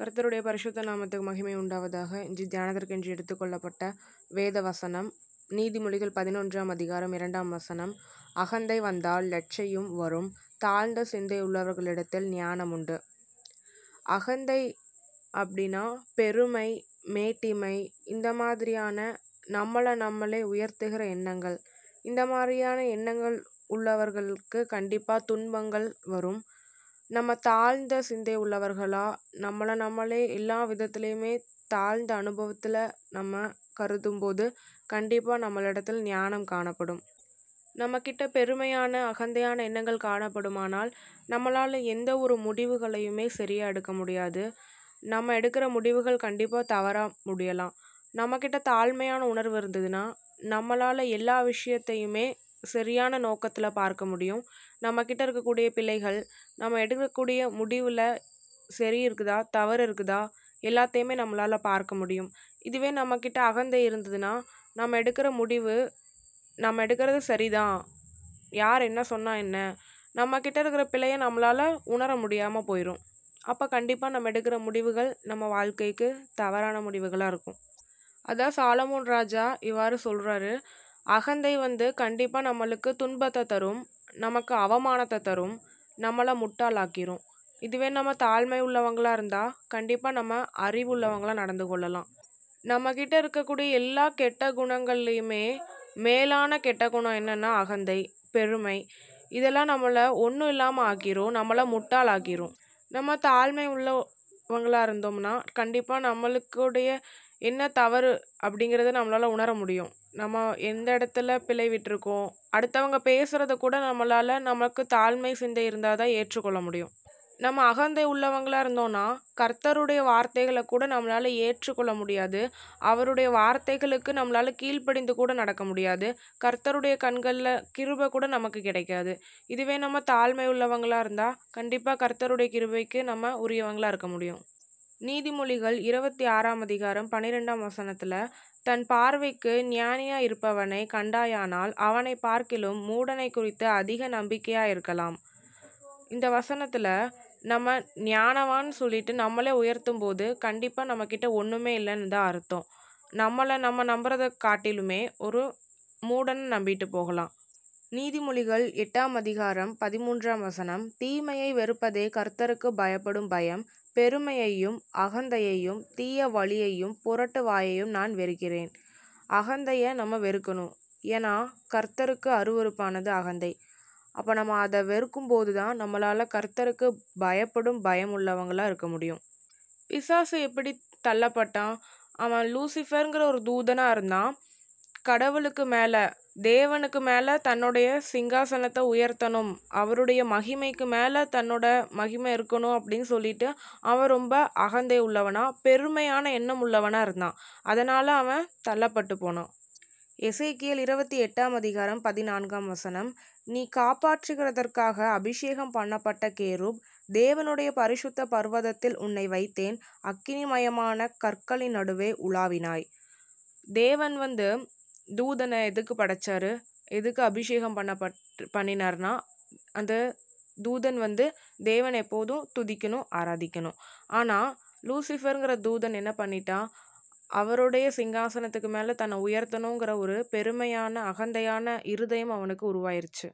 கர்த்தருடைய பரிசுத்த நாமத்துக்கு மகிமை உண்டாவதாக. இன்று தியானத்திற்கென்று எடுத்துக்கொள்ளப்பட்ட வேத வசனம் நீதிமொழிகள் பதினொன்றாம் அதிகாரம் இரண்டாம் வசனம். அகந்தை வந்தால் லட்சையும் வரும் தாழ்ந்த சிந்தை உள்ளவர்களிடத்தில் ஞானம் உண்டு. அகந்தை அப்படின்னா பெருமை மேட்டிமை இந்த மாதிரியான நம்மளை நம்மளே உயர்த்துகிற எண்ணங்கள். இந்த மாதிரியான எண்ணங்கள் உள்ளவர்களுக்கு கண்டிப்பாக துன்பங்கள் வரும். நம்ம தாழ்ந்த சிந்தை உள்ளவர்களா? நம்மளை நம்மளே எல்லா விதத்துலேயுமே தாழ்ந்த அனுபவத்தில் நம்ம கருதும்போது கண்டிப்பாக நம்மளிடத்தில் ஞானம் காணப்படும். நம்மக்கிட்ட பெருமையான அகந்தையான எண்ணங்கள் காணப்படுமானால் நம்மளால் எந்த ஒரு முடிவுகளையுமே சரியாக எடுக்க முடியாது. நம்ம எடுக்கிற முடிவுகள் கண்டிப்பாக தவறாக முடியலாம். நம்மக்கிட்ட தாழ்மையான உணர்வு இருந்ததுன்னா நம்மளால் எல்லா விஷயத்தையுமே சரியான நோக்கத்தில் பார்க்க முடியும். நம்மக்கிட்ட இருக்கக்கூடிய பிள்ளைகள் நம்ம எடுக்கக்கூடிய முடிவில் சரி இருக்குதா தவறு இருக்குதா எல்லாத்தையுமே நம்மளால் பார்க்க முடியும். இதுவே நம்மக்கிட்ட அகந்தை இருந்ததுன்னா நம்ம எடுக்கிற முடிவு நம்ம எடுக்கிறது சரிதான். யார் என்ன சொன்னால் என்ன? நம்மக்கிட்ட இருக்கிற பிழையை நம்மளால் உணர முடியாமல் போயிடும் அப்போ கண்டிப்பாக நம்ம எடுக்கிற முடிவுகள் நம்ம வாழ்க்கைக்கு தவறான முடிவுகளாக இருக்கும். அதான் சாலமோன் ராஜா இவ்வாறு சொல்கிறாரு அகந்தை வந்து கண்டிப்பாக நம்மளுக்கு துன்பத்தை தரும். நமக்கு அவமானத்தை தரும் நம்மளை முட்டாளாக்கிரும். இதுவே நம்ம தாழ்மை உள்ளவங்களாக இருந்தால் கண்டிப்பாக நம்ம அறிவு உள்ளவங்களாக நடந்து கொள்ளலாம். நம்மக்கிட்ட இருக்கக்கூடிய எல்லா கெட்ட குணங்கள்லையுமே மேலான கெட்ட குணம் என்னென்னா அகந்தை பெருமை. இதெல்லாம் நம்மளை ஒன்றும் இல்லாமல் ஆக்கிரும் நம்மளை முட்டாளாக்கிரும். நம்ம தாழ்மை உள்ளவங்களாக இருந்தோம்னா கண்டிப்பாக நம்மளுக்குடைய என்ன தவறு அப்படிங்கிறத நம்மளால் உணர முடியும். நம்ம எந்த இடத்துல பிழை விட்டுருக்கோம் அடுத்தவங்க பேசுகிறத கூட நம்மளால் நமக்கு தாழ்மை சிந்தை இருந்தால் தான் ஏற்றுக்கொள்ள முடியும். நம்ம அகந்தை உள்ளவங்களாக இருந்தோன்னா கர்த்தருடைய வார்த்தைகளை கூட நம்மளால் ஏற்றுக்கொள்ள முடியாது. அவருடைய வார்த்தைகளுக்கு நம்மளால் கீழ்ப்படிந்து கூட நடக்க முடியாது. கர்த்தருடைய கண்களில் கிருபை கூட நமக்கு கிடைக்காது. இதுவே நம்ம தாழ்மை உள்ளவங்களாக இருந்தால் கண்டிப்பாக கர்த்தருடைய கிருபைக்கு நம்ம உரியவங்களாக இருக்க முடியும். நீதிமொழிகள் இருபத்தி ஆறாம் அதிகாரம் பன்னிரெண்டாம் வசனத்தில் தன் பார்வைக்கு ஞானியா இருப்பவனை கண்டாயானால் அவனை பார்க்கிலும் மூடனை குறித்து அதிக நம்பிக்கையா இருக்கலாம். இந்த வசனத்தில் நம்ம ஞானவான்னு சொல்லிட்டு நம்மளே உயர்த்தும் போது கண்டிப்பாக நம்மக்கிட்ட ஒன்றுமே இல்லைன்னு தான் அர்த்தம். நம்மளை நம்ம நம்புறதை காட்டிலுமே ஒரு மூடனை நம்பிட்டு போகலாம். நீதிமொழிகள் எட்டாம் அதிகாரம் பதிமூன்றாம் வசனம் தீமையை வெறுப்பதே கர்த்தருக்கு பயப்படும் பயம். பெருமையையும் அகந்தையையும் தீய வழியையும் புரட்டு வாயையும் நான் வெறுக்கிறேன். அகந்தையை நம்ம வெறுக்கணும். ஏன்னா கர்த்தருக்கு அருவறுப்பானது அகந்தை. அப்போ நம்ம அதை வெறுக்கும் போது தான் நம்மளால் கர்த்தருக்கு பயப்படும் பயம் உள்ளவங்களாக இருக்க முடியும். பிசாசு எப்படி தள்ளப்பட்டான்? அவன் லூசிஃபருங்கிற ஒரு தூதனாக இருந்தான். கடவுளுக்கு மேலே தேவனுக்கு மேலே தன்னுடைய சிங்காசனத்தை உயர்த்தணும். அவருடைய மகிமைக்கு மேலே தன்னோட மகிமை இருக்கணும் அப்படின்னு சொல்லிட்டு அவன் ரொம்ப அகந்தை உள்ளவனா பெருமையான எண்ணம் உள்ளவனாக இருந்தான். அதனால் அவன் தள்ளப்பட்டு போனான். இசைக்கியல் இருபத்தி எட்டாம் அதிகாரம் பதினான்காம் வசனம். நீ காப்பாற்றுகிறதற்காக அபிஷேகம் பண்ணப்பட்ட கேரூப் தேவனுடைய பரிசுத்த பர்வதத்தில் உன்னை வைத்தேன். அக்கினிமயமான கற்களின் நடுவே உலாவினாய். தேவன் வந்து தூதனை எதுக்கு படைச்சாரு? எதுக்கு அபிஷேகம் பண்ணப்பட் பண்ணினார்னா அந்த தூதன் வந்து தேவன் எப்போதும் துதிக்கணும் ஆராதிக்கணும். ஆனால் லூசிஃபருங்கிற தூதன் என்ன பண்ணிட்டான் அவருடைய சிங்காசனத்துக்கு மேலே தன்னை உயர்த்தணுங்கிற ஒரு பெருமையான அகந்தையான இருதயம் அவனுக்கு உருவாயிருச்சு.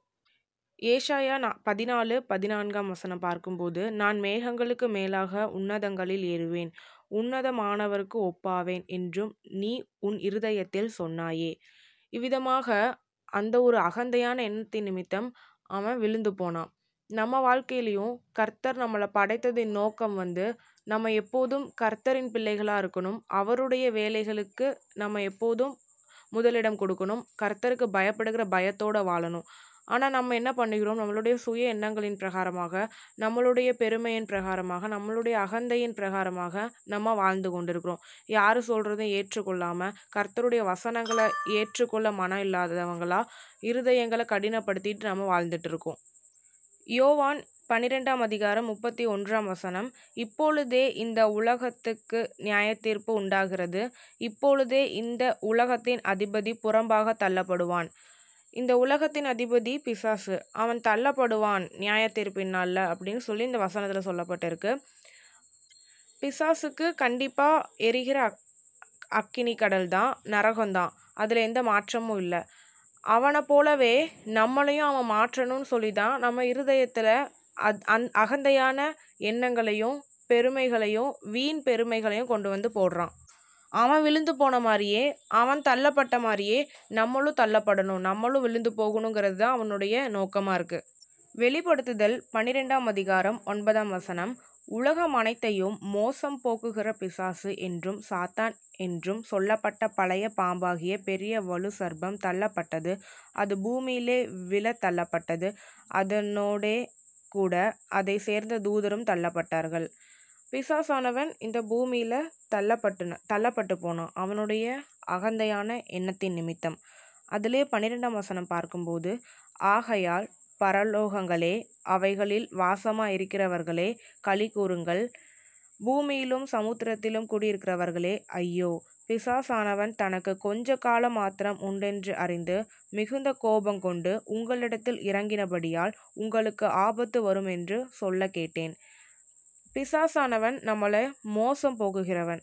ஏஷாயா நான் பதினாலு பதினான்காம் வசனம் பார்க்கும்போது நான் மேகங்களுக்கு மேலாக உன்னதங்களில் ஏறுவேன். உன்னதமானவருக்கு ஒப்பாவேன் என்றும் நீ உன் இருதயத்தில் சொன்னாயே. இவ்விதமாக அந்த ஒரு அகந்தையான எண்ணத்தின் நிமித்தம் அவன் விழுந்து போனான். நம்ம வாழ்க்கையிலையும் கர்த்தர் நம்மளை படைத்ததின் நோக்கம் வந்து நம்ம எப்போதும் கர்த்தரின் பிள்ளைகளாக இருக்கணும். அவருடைய வேலைகளுக்கு நம்ம எப்போதும் முதலிடம் கொடுக்கணும். கர்த்தருக்கு பயப்படுகிற பயத்தோடு வாழணும். ஆனால் நம்ம என்ன பண்ணுகிறோம்? நம்மளுடைய சுய எண்ணங்களின் பிரகாரமாக நம்மளுடைய பெருமையின் பிரகாரமாக நம்மளுடைய அகந்தையின் பிரகாரமாக நம்ம வாழ்ந்து கொண்டிருக்கிறோம். யார் சொல்கிறதையும் ஏற்றுக்கொள்ளாமல் கர்த்தருடைய வசனங்களை ஏற்றுக்கொள்ள மனம் இல்லாதவங்களா இருதயங்களை கடினப்படுத்திட்டு நம்ம வாழ்ந்துட்டு இருக்கோம். யோவான் பன்னிரெண்டாம் அதிகாரம் முப்பத்தி ஒன்றாம் வசனம் இப்பொழுதே இந்த உலகத்துக்கு நியாயத்தீர்ப்பு உண்டாகிறது. இப்பொழுதே இந்த உலகத்தின் அதிபதி புறம்பாக தள்ளப்படுவான். இந்த உலகத்தின் அதிபதி பிசாசு அவன் தள்ளப்படுவான் நியாயத்தீர்ப்பின் நாளில் அப்படின்னு சொல்லி இந்த வசனத்தில் சொல்லப்பட்டிருக்கு. பிசாசுக்கு கண்டிப்பாக எரிகிற அக் அக்கினி கடல் தான் நரகம்தான் அதில் எந்த மாற்றமும் இல்லை. அவனை போலவே நம்மளையும் அவன் மாற்றணும்னு சொல்லி தான் நம்ம இருதயத்தில் அத் அந் அகந்தையான எண்ணங்களையும் பெருமைகளையும் வீண் பெருமைகளையும் கொண்டு வந்து போடுறான். அவன் விழுந்து போன மாதிரியே அவன் தள்ளப்பட்ட மாதிரியே நம்மளும் தள்ளப்படணும். நம்மளும் விழுந்து போகணுங்கிறது தான் அவனுடைய நோக்கமாக இருக்குது வெளிப்படுத்துதல் பன்னிரெண்டாம் அதிகாரம் ஒன்பதாம் வசனம். உலகம் அனைத்தையும் மோசம் போக்குகிற பிசாசு என்றும் சாத்தான் என்றும் சொல்லப்பட்ட பழைய பாம்பாகிய பெரிய வலு சர்பம் தள்ளப்பட்டது. அது பூமியிலே விழ தள்ளப்பட்டது. அதனோடே கூட அதை சேர்ந்த தூதரும் தள்ளப்பட்டார்கள். பிசாசானவன் இந்த பூமியில் தள்ளப்பட்டுன தள்ளப்பட்டு போனான். அவனுடைய அகந்தையான எண்ணத்தின் நிமித்தம். அதிலே பன்னிரெண்டாம் வசனம் பார்க்கும்போது ஆகையால் பரலோகங்களே அவைகளில் வாசமாக இருக்கிறவர்களே களி கூறுங்கள். பூமியிலும் சமுத்திரத்திலும் குடியிருக்கிறவர்களே ஐயோ பிசாசானவன் தனக்கு கொஞ்ச காலம் மாத்திரம் உண்டென்று அறிந்து மிகுந்த கோபம் கொண்டு உங்களிடத்தில் இறங்கினபடியால் உங்களுக்கு ஆபத்து வரும் என்று சொல்ல கேட்டேன். பிசாசானவன் நம்மளை மோசம் போகுகிறவன்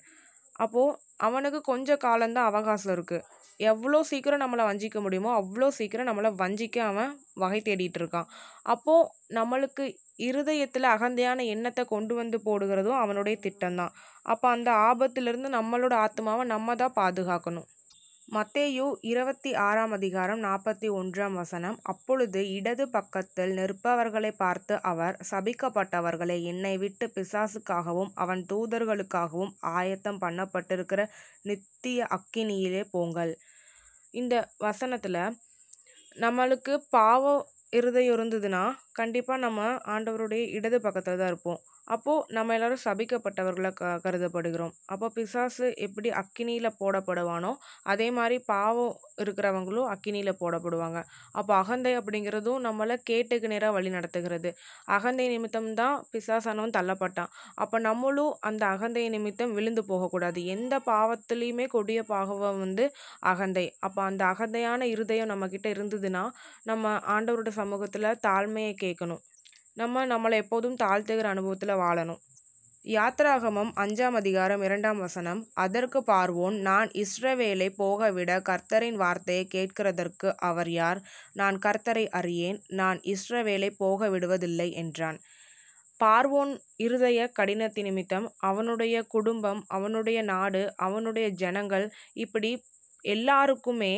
அப்போது அவனுக்கு கொஞ்ச காலம்தான் அவகாசம் இருக்குது எவ்வளோ சீக்கிரம் நம்மளை வஞ்சிக்க முடியுமோ அவ்வளோ சீக்கிரம் நம்மளை வஞ்சிக்க அவன் வகை தேடிட்டு இருக்கான். அப்போது நம்மளுக்கு இருதயத்தில் அகந்தையான எண்ணத்தை கொண்டு வந்து போடுகிறதும் அவனுடைய திட்டம்தான். அப்போ அந்த ஆபத்திலிருந்து நம்மளோட ஆத்மாவை நம்ம தான் பாதுகாக்கணும். மத்தேயு இருபத்தி ஆறாம் அதிகாரம் நாற்பத்தி ஒன்றாம் வசனம். அப்பொழுது இடது பக்கத்தில் நிற்பவர்களை பார்த்து அவர் சபிக்கப்பட்டவர்களை என்னை விட்டு பிசாசுக்காகவும் அவன் தூதர்களுக்காகவும் ஆயத்தம் பண்ணப்பட்டிருக்கிற நித்திய அக்கினியிலே போங்கள். இந்த வசனத்தில் நம்மளுக்கு பாவம் இருதயம் இருந்ததுன்னா கண்டிப்பாக நம்ம ஆண்டவருடைய இடது பக்கத்தில் தான் இருப்போம். அப்போது நம்ம எல்லாரும் சபிக்கப்பட்டவர்களாக க கருதப்படுகிறோம். அப்போ பிசாசு எப்படி அக்கினியில் போடப்படுவானோ அதே மாதிரி பாவம் இருக்கிறவங்களும் அக்கினியில் போடப்படுவாங்க. அப்போ அகந்தை அப்படிங்கிறதும் நம்மளை கேட்டுக்கு நேராக வழி நடத்துகிறது. அகந்தை நிமித்தம் தான் பிசாசானவன் தள்ளப்பட்டான். அப்போ நம்மளும் அந்த அகந்தை நிமித்தம் விழுந்து போகக்கூடாது. எந்த பாவத்துலேயுமே கொடிய பாவம் வந்து அகந்தை. அப்போ அந்த அகந்தையான இருதயம் நம்மக்கிட்ட இருந்ததுன்னா நம்ம ஆண்டவரோட சமூகத்தில் தாழ்மையை கேட்கணும். நம்ம நம்மளை எப்போதும் தாழ்த்துகிற அனுபவத்தில் வாழணும். யாத்ராகமம் அஞ்சாம் அதிகாரம் இரண்டாம் வசனம் அதற்கு பார்வோன் நான் இஸ்ரவேலை போகவிட கர்த்தரின் வார்த்தையை கேட்கிறதற்கு அவர் யார்? நான் கர்த்தரை அறியேன் நான் இஸ்ரவேலை போக விடுவதில்லை என்றான். பார்வோன் இருதய கடினத்தி நிமித்தம் அவனுடைய குடும்பம் அவனுடைய நாடு அவனுடைய ஜனங்கள் இப்படி எல்லாருக்குமே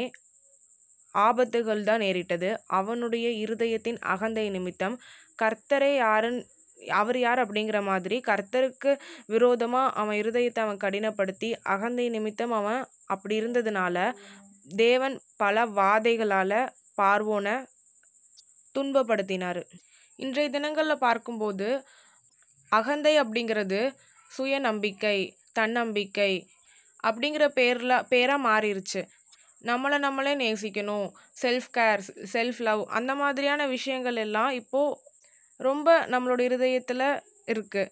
ஆபத்துகள் தான் நேரிட்டது. அவனுடைய இருதயத்தின் அகந்தை நிமித்தம் கர்த்தரே யாருன்னு அவர் யார் அப்படிங்கிற மாதிரி கர்த்தருக்கு விரோதமாக அவன் இருதயத்தை அவன் கடினப்படுத்தி அகந்தை நிமித்தம் அவன் அப்படி இருந்ததுனால தேவன் பல வாதைகளால் பார்வோனை துன்பப்படுத்தினார். இன்றைய தினங்களில் பார்க்கும்போது அகந்தை அப்படிங்கிறது சுயநம்பிக்கை தன்னம்பிக்கை அப்படிங்கிற பேரில் பேராக மாறிடுச்சு நம்மளை நம்மளே நேசிக்கணும் செல்ஃப் கேர் செல்ஃப் லவ் அந்த மாதிரியான விஷயங்கள் எல்லாம் இப்போது ரொம்ப நம்மளோட இருதயத்தில் இருக்குது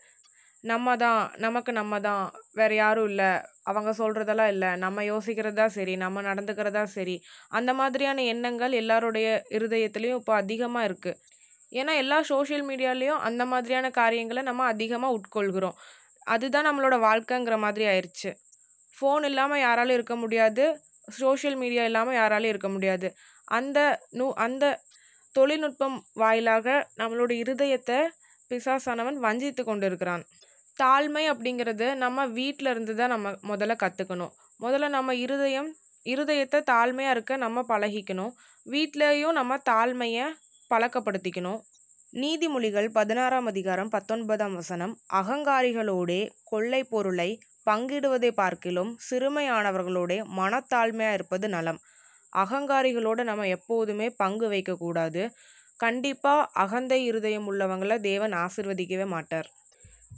நம்ம தான் நமக்கு நம்ம தான் வேறு யாரும் இல்லை. அவங்க சொல்கிறதெல்லாம் இல்லை. நம்ம யோசிக்கிறதா சரி நம்ம நடந்துக்கிறதா சரி. அந்த மாதிரியான எண்ணங்கள் எல்லாருடைய இருதயத்துலேயும் இப்போ அதிகமாக இருக்குது ஏன்னா எல்லா சோஷியல் மீடியாலேயும் அந்த மாதிரியான காரியங்களை நம்ம அதிகமாக உட்கொள்கிறோம். அதுதான் நம்மளோட வாழ்க்கைங்கிற மாதிரி ஆயிடுச்சு ஃபோன் இல்லாமல் யாராலும் இருக்க முடியாது. சோஷியல் மீடியா இல்லாமல் யாராலையும் இருக்க முடியாது. அந்த நூ அந்த தொழில்நுட்பம் வாயிலாக நம்மளோட இருதயத்தை பிசாசானவன் வஞ்சித்து கொண்டு இருக்கிறான் தாழ்மை அப்படிங்கிறது நம்ம வீட்டில் இருந்து தான் நம்ம முதல்ல கற்றுக்கணும் முதல்ல நம்ம இருதயம் இருதயத்தை தாழ்மையாக இருக்க நம்ம பழகிக்கணும். வீட்லேயும் நம்ம தாழ்மையை பழக்கப்படுத்திக்கணும். நீதிமொழிகள் பதினாறாம் அதிகாரம் பத்தொன்பதாம் வசனம் அகங்காரிகளோடே கொள்ளை பொருளை பங்கிடுவதை பார்க்கிலும் சிறுமையானவர்களோட மனத்தாழ்மையாக இருப்பது நலம். அகங்காரிகளோட நம்ம எப்போதுமே பங்கு வைக்கக்கூடாது. கண்டிப்பாக அகந்தை இருதயம் உள்ளவங்களை தேவன் ஆசிர்வதிக்கவே மாட்டார்.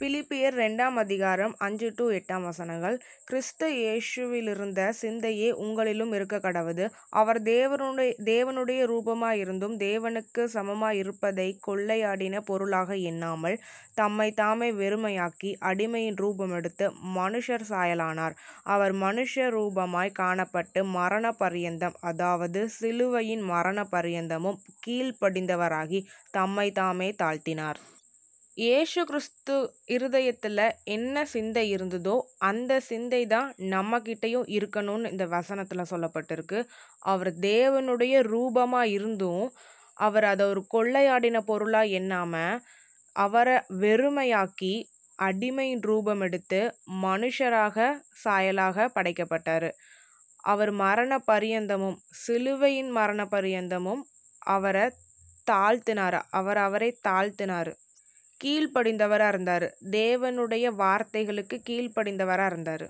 பிலிப்பியர் ரெண்டாம் அதிகாரம் அஞ்சு டு எட்டாம் வசனங்கள். கிறிஸ்த இயேசுவிலிருந்த சிந்தையே உங்களிலும் இருக்க கடவுது. அவர் தேவனுடைய தேவனுடைய ரூபமாய் இருந்தும் தேவனுக்கு சமமாய் இருப்பதை கொள்ளையாடின பொருளாக எண்ணாமல் தம்மை தாமே வெறுமையாக்கி அடிமையின் ரூபம் எடுத்து மனுஷர் சாயலானார். அவர் மனுஷ ரூபமாய் காணப்பட்டு மரண பரியந்தம் அதாவது சிலுவையின் மரண பரியந்தமும் கீழ்ப்படிந்தவராகி தம்மை தாமே தாழ்த்தினார். இயேசு கிறிஸ்து இருதயத்தில் என்ன சிந்தை இருந்ததோ அந்த சிந்தை தான் நம்மக்கிட்டேயும் இருக்கணும்னு இந்த வசனத்தில் சொல்லப்பட்டிருக்கு. அவர் தேவனுடைய ரூபமாக இருந்தும் அவர் அதை ஒரு கொள்ளையாடின பொருளாக எண்ணாமல் அவரை வெறுமையாக்கி அடிமையின் ரூபம் எடுத்து மனுஷராக சாயலாக படைக்கப்பட்டார். அவர் மரண பரியந்தமும் சிலுவையின் மரண பரியந்தமும் அவரை தாழ்த்தினார்? அவர் அவரை தாழ்த்தினார். கீழ்ப்படிந்தவராக இருந்தார். தேவனுடைய வார்த்தைகளுக்கு கீழ்ப்படிந்தவராக இருந்தார்.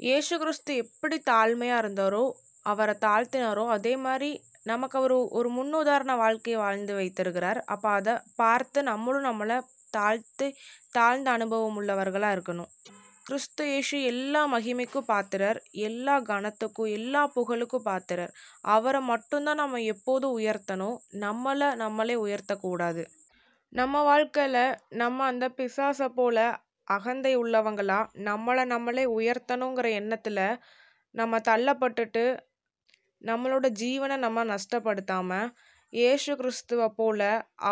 இயேசு கிறிஸ்து எப்படி தாழ்மையாக இருந்தாரோ அவரை தாழ்த்தினாரோ அதே மாதிரி நமக்கு அவர் ஒரு முன்னுதாரண வாழ்க்கையை வாழ்ந்து வைத்திருக்கிறார். அப்போ அதை பார்த்து நம்மளும் நம்மளை தாழ்த்து தாழ்ந்த அனுபவம் உள்ளவர்களாக இருக்கணும். கிறிஸ்து இயேசு எல்லா மகிமைக்கும் பாத்திரர் எல்லா கணத்துக்கும் எல்லா புகழுக்கும் பாத்திரர். அவரை மட்டும்தான் நம்ம எப்போதும் உயர்த்தணும். நம்மளை நம்மளே உயர்த்தக்கூடாது. நம்ம வாழ்க்கையில் நம்ம அந்த பிசாசை போல அகந்தை உள்ளவங்களா நம்மளை நம்மளே உயர்த்தணுங்கிற எண்ணத்தில் நம்ம தள்ளப்பட்டுட்டு நம்மளோட ஜீவனை நம்ம நஷ்டப்படுத்தாமல் இயேசு கிறிஸ்துவை போல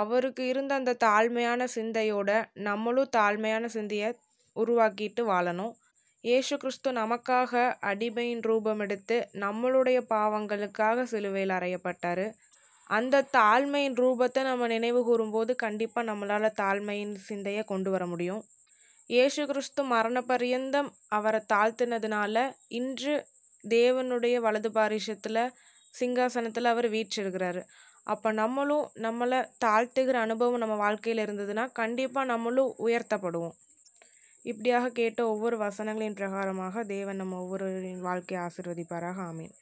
அவருக்கு இருந்த அந்த தாழ்மையான சிந்தையோட நம்மளும் தாழ்மையான சிந்தையை உருவாக்கிட்டு வாழணும். இயேசு கிறிஸ்து நமக்காக அடிமையின் ரூபம் எடுத்து நம்மளுடைய பாவங்களுக்காக சிலுவையில் அறையப்பட்டார். அந்த தாழ்மையின் ரூபத்தை நம்ம நினைவு கூறும்போது கண்டிப்பாக நம்மளால் தாழ்மையின் சிந்தையை கொண்டு வர முடியும். இயேசு கிறிஸ்து மரண பரியந்தம் அவரை தாழ்த்தினதுனால இன்று தேவனுடைய வலது பாரிஷத்தில் சிங்காசனத்தில் அவர் வீற்றிருக்கிறாரு. அப்போ நம்மளும் நம்மளை தாழ்த்துகிற அனுபவம் நம்ம வாழ்க்கையில் இருந்ததுன்னா கண்டிப்பாக நம்மளும் உயர்த்தப்படுவோம். இப்படியாக கேட்ட ஒவ்வொரு வசனங்களின் பிரகாரமாக தேவன் நம்ம ஒவ்வொருவரின் வாழ்க்கையை ஆசிர்வதிப்பாராக. ஆமீன்.